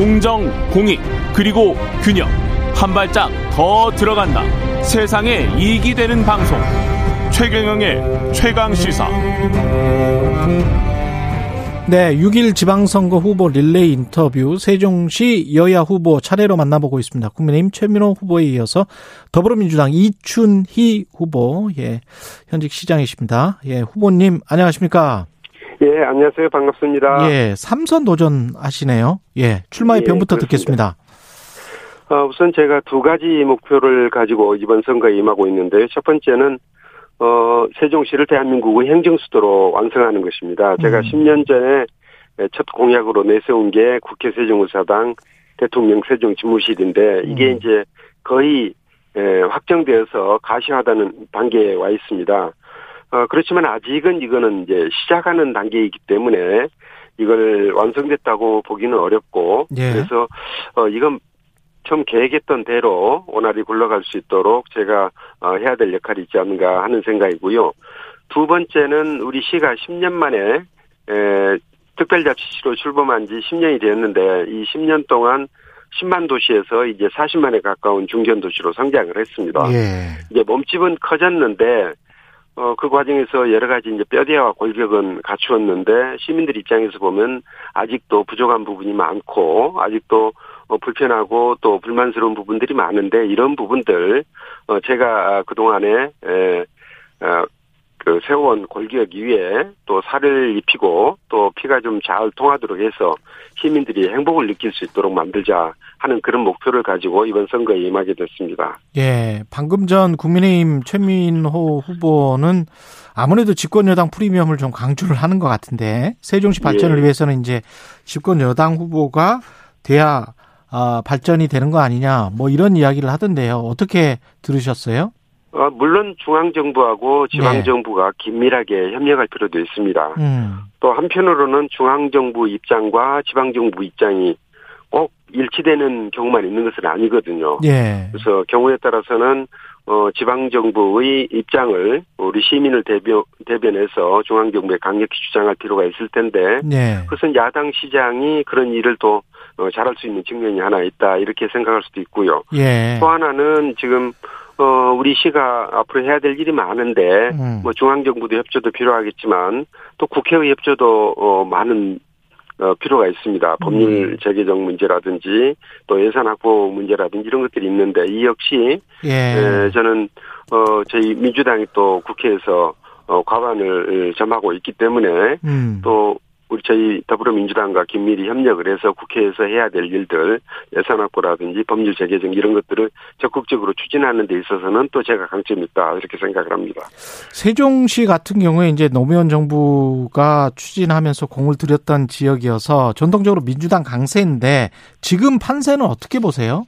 공정, 공익, 그리고 균형. 한 발짝 더 들어간다. 세상에 이익이 되는 방송. 최경영의 최강 시사. 네, 6일 지방선거 후보 릴레이 인터뷰 세종시 여야 후보 차례로 만나보고 있습니다. 국민의힘 최민호 후보에 이어서 더불어민주당 이춘희 후보, 예, 현직 시장이십니다. 예, 후보님 안녕하십니까? 예, 안녕하세요. 반갑습니다. 예, 삼선 도전하시네요. 예, 출마의 예, 변부터 그렇습니다. 듣겠습니다. 어, 우선 제가 두 가지 목표를 가지고 이번 선거에 임하고 있는데요. 첫 번째는 어, 세종시를 대한민국의 행정수도로 완성하는 것입니다. 제가 음. 10년 전에 첫 공약으로 내세운 게 국회 세종의사당 대통령 세종 집무실인데 이게 음. 이제 거의 에, 확정되어서 가시화되는 단계에 와 있습니다. 어, 그렇지만 아직은 이거는 이제 시작하는 단계이기 때문에 이걸 완성됐다고 보기는 어렵고 예. 그래서 어, 이건 처음 계획했던 대로 원활히 굴러갈 수 있도록 제가 어, 해야 될 역할이 있지 않는가 하는 생각이고요. 두 번째는 우리 시가 10년 만에 에, 특별자치시로 출범한 지 10년이 되었는데 이 10년 동안 10만 도시에서 이제 40만에 가까운 중견 도시로 성장을 했습니다. 예, 이제 몸집은 커졌는데 어, 그 과정에서 여러 가지 이제 뼈대와 골격은 갖추었는데 시민들 입장에서 보면 아직도 부족한 부분이 많고 아직도 어, 불편하고 또 불만스러운 부분들이 많은데 이런 부분들 어, 제가 그 동안에 에, 어, 그 세워온 골격 위에 또 살을 입히고 또 피가 좀 잘 통하도록 해서 시민들이 행복을 느낄 수 있도록 만들자 하는 그런 목표를 가지고 이번 선거에 임하게 됐습니다. 예. 방금 전 국민의힘 최민호 후보는 아무래도 집권 여당 프리미엄을 좀 강조를 하는 것 같은데 세종시 발전을 예. 위해서는 이제 집권 여당 후보가 돼야 아, 발전이 되는 거 아니냐 뭐 이런 이야기를 하던데요. 어떻게 들으셨어요? 어, 물론 중앙정부하고 네. 지방정부가 긴밀하게 협력할 필요도 있습니다. 음. 또 한편으로는 중앙정부 입장과 지방정부 입장이 꼭 일치되는 경우만 있는 것은 아니거든요. 예. 그래서 경우에 따라서는 어, 지방정부의 입장을 우리 시민을 대변, 대변해서 중앙정부에 강력히 주장할 필요가 있을 텐데 네. 그것은 야당 시장이 그런 일을 또 어, 잘할 수 있는 측면이 하나 있다 이렇게 생각할 수도 있고요. 예. 또 하나는 지금 어 우리 시가 앞으로 해야 될 일이 많은데 음. 뭐 중앙 정부도 협조도 필요하겠지만 또 국회의 협조도 어 많은 어 필요가 있습니다. 법률 음. 재개정 문제라든지 또 예산 확보 문제라든지 이런 것들이 있는데 이 역시 예. 에, 저는 어 저희 민주당이 또 국회에서 어 과반을 점하고 있기 때문에 음. 또 우리 저희 더불어민주당과 긴밀히 협력을 해서 국회에서 해야 될 일들 예산 확보라든지 법률 재개정 이런 것들을 적극적으로 추진하는 데 있어서는 또 제가 강점이 있다 이렇게 생각을 합니다. 세종시 같은 경우에 이제 노무현 정부가 추진하면서 공을 들였던 지역이어서 전통적으로 민주당 강세인데 지금 판세는 어떻게 보세요?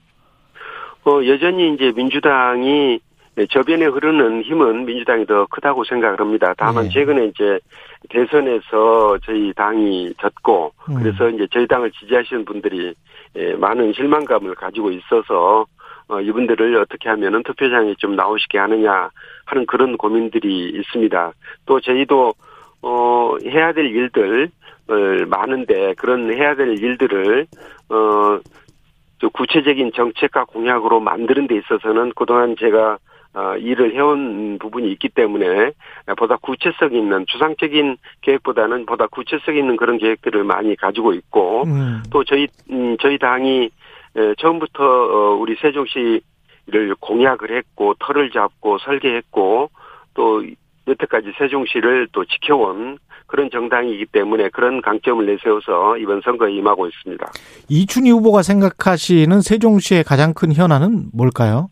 어, 여전히 이제 민주당이 네, 저변에 흐르는 힘은 민주당이 더 크다고 생각을 합니다. 다만 네. 최근에 이제 대선에서 저희 당이 졌고 음. 그래서 이제 저희 당을 지지하시는 분들이 예, 많은 실망감을 가지고 있어서 어, 이분들을 어떻게 하면은 투표장에 좀 나오시게 하느냐 하는 그런 고민들이 있습니다. 또 저희도 어, 해야 될 일들 어, 많은데 그런 해야 될 일들을 어, 또 구체적인 정책과 공약으로 만드는 데 있어서는 그동안 제가 어, 일을 해온 부분이 있기 때문에 보다 구체성 있는 주상적인 계획보다는 보다 구체성 있는 그런 계획들을 많이 가지고 있고 음. 또 저희 음, 저희 당이 에, 처음부터 어, 우리 세종시를 공약을 했고 털을 잡고 설계했고 또 여태까지 세종시를 또 지켜온 그런 정당이기 때문에 그런 강점을 내세워서 이번 선거에 임하고 있습니다. 이춘희 후보가 생각하시는 세종시의 가장 큰 현안은 뭘까요?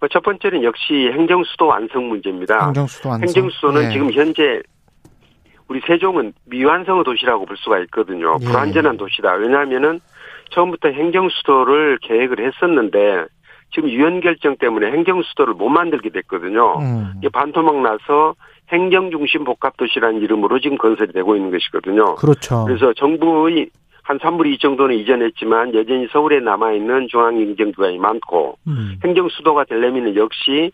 어, 첫 번째는 역시 행정수도 완성 문제입니다. 행정수도 완성. 행정수도는 예. 지금 현재 우리 세종은 미완성의 도시라고 볼 수가 있거든요. 예. 불완전한 도시다. 왜냐하면은 처음부터 행정수도를 계획을 했었는데 지금 유엔 결정 때문에 행정수도를 못 만들게 됐거든요. 음. 이게 반토막 나서 행정중심 복합도시라는 이름으로 지금 건설이 되고 있는 것이거든요. 그렇죠. 그래서 정부의 한 3분의 2 정도는 이전했지만 여전히 서울에 남아있는 중앙행정기관이 많고 음. 행정 수도가 되려면 역시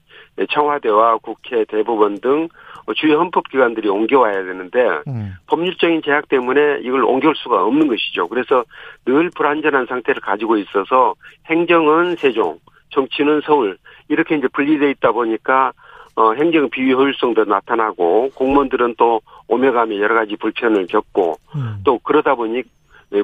청와대와 국회, 대법원 등 주요 헌법기관들이 옮겨와야 되는데 음. 법률적인 제약 때문에 이걸 옮겨올 수가 없는 것이죠. 그래서 늘 불안전한 상태를 가지고 있어서 행정은 세종, 정치는 서울 이렇게 이제 분리돼 있다 보니까 어, 행정 비효율성도 나타나고 공무원들은 또 오며가며 여러 가지 불편을 겪고 음. 또 그러다 보니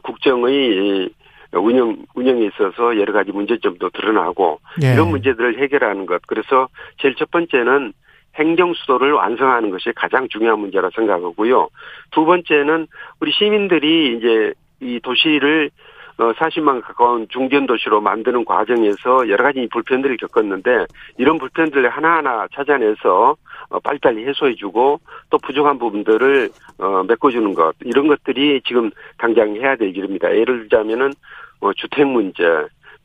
국정의 운영 운영에 있어서 여러 가지 문제점도 드러나고 예. 이런 문제들을 해결하는 것. 그래서 제일 첫 번째는 행정 수도를 완성하는 것이 가장 중요한 문제라 생각하고요. 두 번째는 우리 시민들이 이제 이 도시를 어, 40만 가까운 중견 도시로 만드는 과정에서 여러 가지 불편들을 겪었는데 이런 불편들을 하나하나 찾아내서 어, 빨리빨리 해소해주고 또 부족한 부분들을 어, 메꿔주는 것 이런 것들이 지금 당장 해야 될 일입니다. 예를 들자면은 어, 주택 문제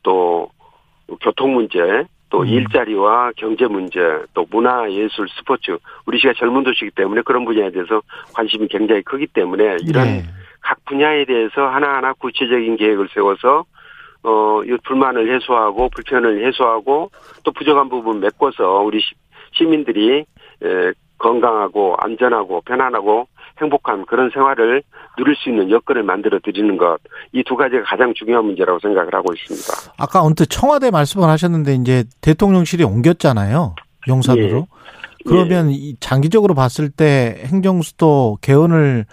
또 교통 문제 또 음. 일자리와 경제 문제, 또 문화, 예술, 스포츠, 우리 시가 젊은 도시이기 때문에 그런 분야에 대해서 관심이 굉장히 크기 때문에 이런 네. 각 분야에 대해서 하나하나 구체적인 계획을 세워서 어, 이 불만을 해소하고 불편을 해소하고 또 부족한 부분 메꿔서 우리 시민들이 에, 건강하고 안전하고 편안하고 행복한 그런 생활을 누릴 수 있는 여건을 만들어 드리는 것 이 두 가지가 가장 중요한 문제라고 생각을 하고 있습니다. 아까 언뜻 청와대 말씀을 하셨는데 이제 대통령실이 옮겼잖아요. 용산으로. 예. 그러면 예. 장기적으로 봤을 때 행정수도 개헌을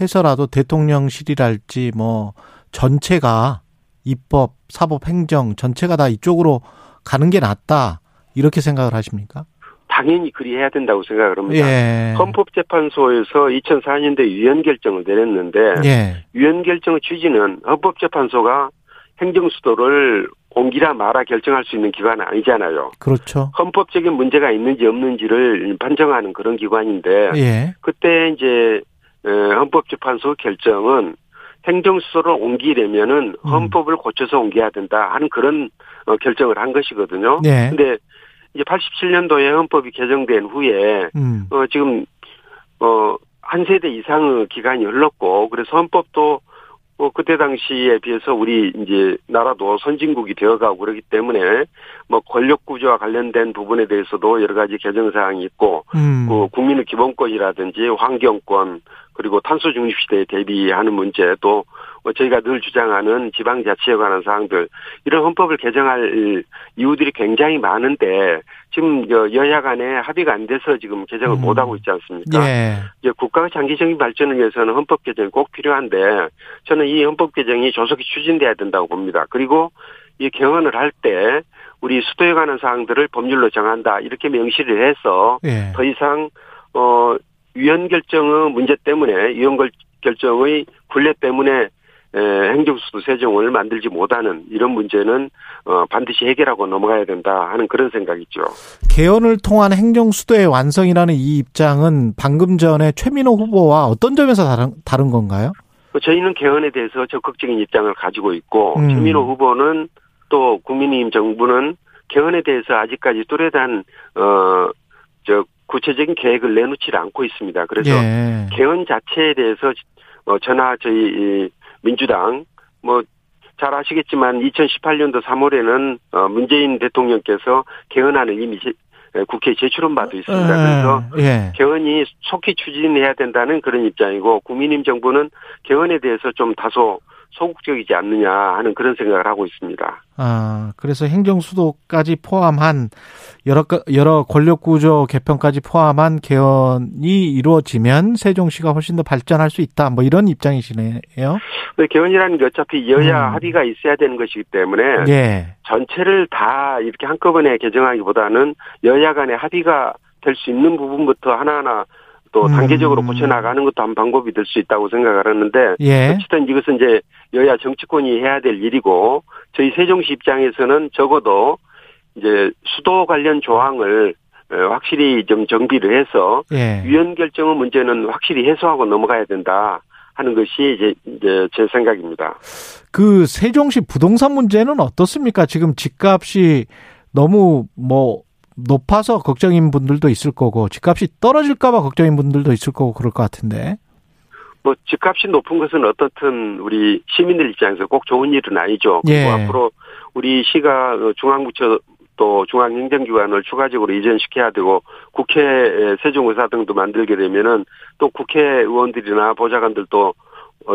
해서라도 대통령실이랄지 뭐 전체가 입법, 사법, 행정 전체가 다 이쪽으로 가는 게 낫다 이렇게 생각을 하십니까? 당연히 그리 해야 된다고 생각을 합니다. 예. 헌법재판소에서 2004년도에 위헌 결정을 내렸는데 예. 위헌 결정의 취지는 헌법재판소가 행정수도를 옮기라 마라 결정할 수 있는 기관은 아니잖아요. 그렇죠. 헌법적인 문제가 있는지 없는지를 판정하는 그런 기관인데 예. 그때 이제 헌법재판소 결정은 행정수도를 옮기려면은 음. 헌법을 고쳐서 옮겨야 된다 하는 그런 어, 결정을 한 것이거든요. 네. 근데 이제 87년도에 헌법이 개정된 후에 음. 어 지금 어한 세대 이상의 기간이 흘렀고 그래서 헌법도 뭐 그때 당시에 비해서 우리 이제 나라도 선진국이 되어가고 그러기 때문에 뭐 권력 구조와 관련된 부분에 대해서도 여러 가지 개정 사항이 있고 음. 뭐 국민의 기본권이라든지 환경권 그리고 탄소 중립 시대에 대비하는 문제 또 뭐 저희가 늘 주장하는 지방자치에 관한 사항들 이런 헌법을 개정할 이유들이 굉장히 많은데 지금 여야 간에 합의가 안 돼서 지금 개정을 음. 못 하고 있지 않습니까? 예. 이제 국가의 장기적인 발전을 위해서는 헌법 개정이 꼭 필요한데 저는 이 헌법 개정이 조속히 추진돼야 된다고 봅니다. 그리고 이 개헌을 할 때 우리 수도에 관한 사항들을 법률로 정한다 이렇게 명시를 해서 예. 더 이상 어 위헌 결정의 문제 때문에 위헌 결정의 굴레 때문에 행정수도 세종을 만들지 못하는 이런 문제는 어, 반드시 해결하고 넘어가야 된다 하는 그런 생각이죠. 개헌을 통한 행정수도의 완성이라는 이 입장은 방금 전에 최민호 후보와 어떤 점에서 다른, 다른 건가요? 뭐 저희는 개헌에 대해서 적극적인 입장을 가지고 있고 음. 최민호 후보는 또 국민의힘 정부는 개헌에 대해서 아직까지 뚜렷한 어저 구체적인 계획을 내놓지 않고 있습니다. 그래서 예. 개헌 자체에 대해서 어 저나 저희 민주당 뭐 잘 아시겠지만 2018년도 3월에는 어 문재인 대통령께서 개헌안을 이미 국회에 제출한 바도 있습니다. 그래서 예. 개헌이 속히 추진해야 된다는 그런 입장이고 국민의힘 정부는 개헌에 대해서 좀 다소 소극적이지 않느냐 하는 그런 생각을 하고 있습니다. 아, 그래서 행정 수도까지 포함한 여러, 여러 권력 구조 개편까지 포함한 개헌이 이루어지면 세종시가 훨씬 더 발전할 수 있다. 뭐 이런 입장이시네요. 네, 개헌이라는 게 어차피 여야 음. 합의가 있어야 되는 것이기 때문에 예. 전체를 다 이렇게 한꺼번에 개정하기보다는 여야 간의 합의가 될 수 있는 부분부터 하나하나 또 음. 단계적으로 고쳐나가는 것도 한 방법이 될 수 있다고 생각을 하는데 예. 어쨌든 이것은 이제 여야 정치권이 해야 될 일이고 저희 세종시 입장에서는 적어도 이제 수도 관련 조항을 어, 확실히 좀 정비를 해서 예. 위헌 결정의 문제는 확실히 해소하고 넘어가야 된다 하는 것이 이제 이제 제 생각입니다. 그 세종시 부동산 문제는 어떻습니까? 지금 집값이 너무 뭐 높아서 걱정인 분들도 있을 거고 집값이 떨어질까봐 걱정인 분들도 있을 거고 그럴 것 같은데. 뭐 집값이 높은 것은 어떻든 우리 시민들 입장에서 꼭 좋은 일은 아니죠. 그리고 예. 앞으로 우리 시가 중앙부처 또 중앙행정기관을 추가적으로 이전시켜야 되고 국회 세종의사 등도 만들게 되면은 또 국회의원들이나 보좌관들도 어,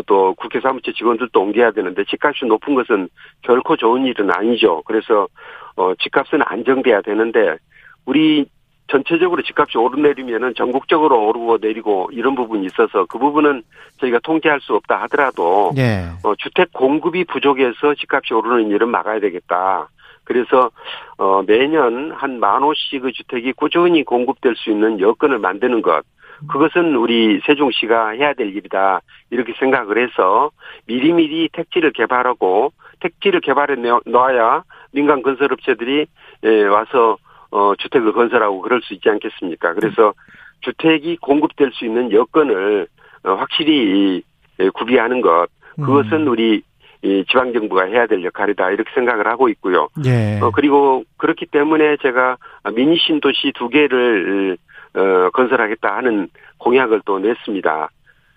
또 국회 사무처 직원들도 옮겨야 되는데 집값이 높은 것은 결코 좋은 일은 아니죠. 그래서 어 집값은 안정돼야 되는데 우리 전체적으로 집값이 오르내리면은 전국적으로 오르고 내리고 이런 부분이 있어서 그 부분은 저희가 통제할 수 없다 하더라도 예. 어, 주택 공급이 부족해서 집값이 오르는 일은 막아야 되겠다. 그래서 어 매년 한 만 호씩의 주택이 꾸준히 공급될 수 있는 여건을 만드는 것 그것은 우리 세종시가 해야 될 일이다 이렇게 생각을 해서 미리미리 택지를 개발하고 택지를 개발해 놓아야 민간 건설업체들이 예, 와서 어 주택을 건설하고 그럴 수 있지 않겠습니까? 그래서 주택이 공급될 수 있는 여건을 어, 확실히 예, 구비하는 것 그것은 음. 우리 이 지방 정부가 해야 될 역할이다 이렇게 생각을 하고 있고요. 예. 어 그리고 그렇기 때문에 제가 미니 신도시 두 개를 어 건설하겠다 하는 공약을 또 냈습니다.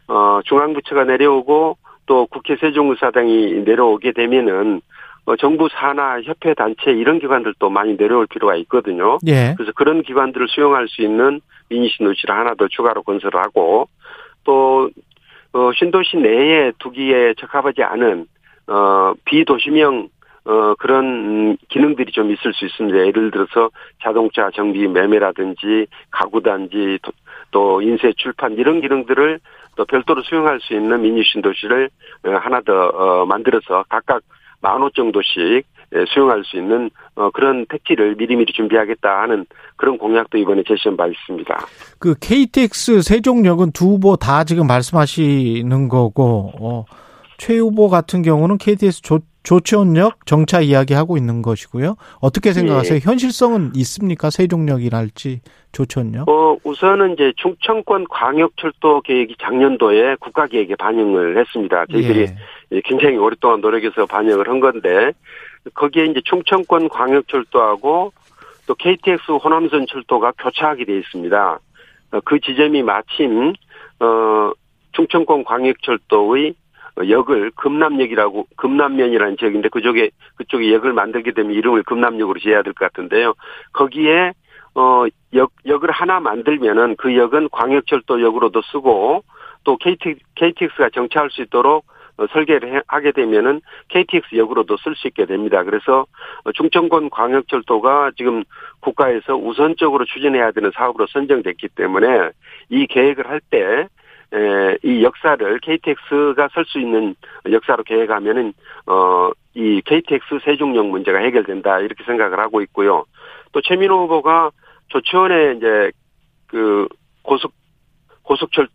어 중앙부처가 내려오고 또 국회 세종의사당이 내려오게 되면은 어, 정부 산하 협회 단체 이런 기관들도 많이 내려올 필요가 있거든요. 예. 그래서 그런 기관들을 수용할 수 있는 미니 신도시를 하나 더 추가로 건설을 하고 또 어, 신도시 내에 두기에 적합하지 않은 어, 비도시명 어, 그런 기능들이 좀 있을 수 있습니다. 예를 들어서 자동차 정비 매매라든지 가구단지 또, 또 인쇄 출판 이런 기능들을 또 별도로 수용할 수 있는 미니 신도시를 어, 하나 더 어, 만들어서 각각 만호 정도씩 예, 수용할 수 있는 어, 그런 택지를 미리미리 준비하겠다 하는 그런 공약도 이번에 제시한 바 있습니다. 그 KTX 세종역은 두 후보 다 지금 말씀하시는 거고 어, 최 후보 같은 경우는 KTX 조, 조치원역 정차 이야기하고 있는 것이고요. 어떻게 생각하세요? 네. 현실성은 있습니까? 세종역이랄지 조치원역? 어, 우선은 이제 충청권 광역철도 계획이 작년도에 국가 계획에 반영을 했습니다. 저희들이 예. 굉장히 오랫동안 노력해서 반영을 한 건데 거기에 이제 충청권 광역철도하고 또 KTX 호남선 철도가 교차하게 돼 있습니다. 어, 그 지점이 마침 어 충청권 광역철도의 역을 금남역이라고 금남면이라는 지역인데 그쪽에 그쪽에 역을 만들게 되면 이름을 금남역으로 지어야 될 것 같은데요. 거기에 어 역 역을 하나 만들면은 그 역은 광역철도역으로도 쓰고 또 KT KTX가 정차할 수 있도록 어, 설계를 하게 되면은 KTX 역으로도 쓸 수 있게 됩니다. 그래서 어, 충청권 광역철도가 지금 국가에서 우선적으로 추진해야 되는 사업으로 선정됐기 때문에 이 계획을 할 때 이 역사를 KTX가 설 수 있는 역사로 계획하면은 어이 KTX 세종역 문제가 해결된다 이렇게 생각을 하고 있고요. 또 최민호 후보가 조치원에 이제 그 고속 고속철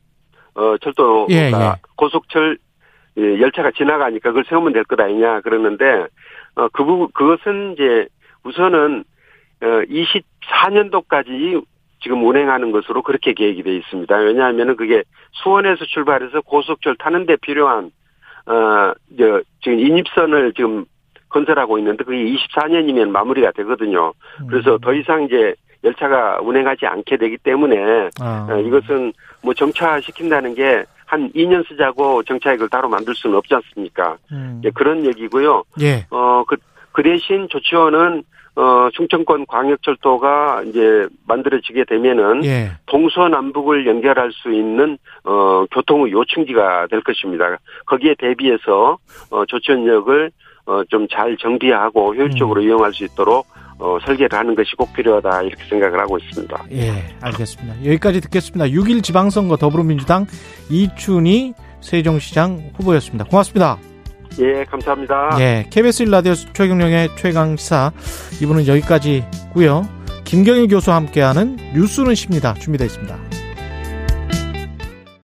어 철도가 예, 예. 고속철 예, 열차가 지나가니까 그걸 세우면 될 것 아니냐 그러는데 어그 부분 그것은 이제 우선은 어 24년도까지 지금 운행하는 것으로 그렇게 계획이 돼 있습니다. 왜냐하면은 그게 수원에서 출발해서 고속철 타는데 필요한 어, 저, 지금 인입선을 지금 건설하고 있는데 그게 24년이면 마무리가 되거든요. 그래서 음. 더 이상 이제 열차가 운행하지 않게 되기 때문에 아. 어, 이것은 뭐 정차시킨다는 게 한 2년 쓰자고 정차액을 따로 만들 수는 없지 않습니까? 음. 예, 그런 얘기고요. 예. 어, 그, 그 대신 조치원은 어, 충청권 광역철도가 이제 만들어지게 되면은 예. 동서남북을 연결할 수 있는 어, 교통의 요충지가 될 것입니다. 거기에 대비해서 어, 조천역을 어, 좀 잘 정비하고 효율적으로 음. 이용할 수 있도록 어, 설계를 하는 것이 꼭 필요하다 이렇게 생각을 하고 있습니다. 예, 알겠습니다. 여기까지 듣겠습니다. 6일 지방선거 더불어민주당 이춘희 세종시장 후보였습니다. 고맙습니다. 예, 감사합니다. 예, KBS 1라디오 최경령의 최강시사 이분은 여기까지고요. 김경일 교수와 함께하는 뉴스는 십니다. 준비되어 있습니다.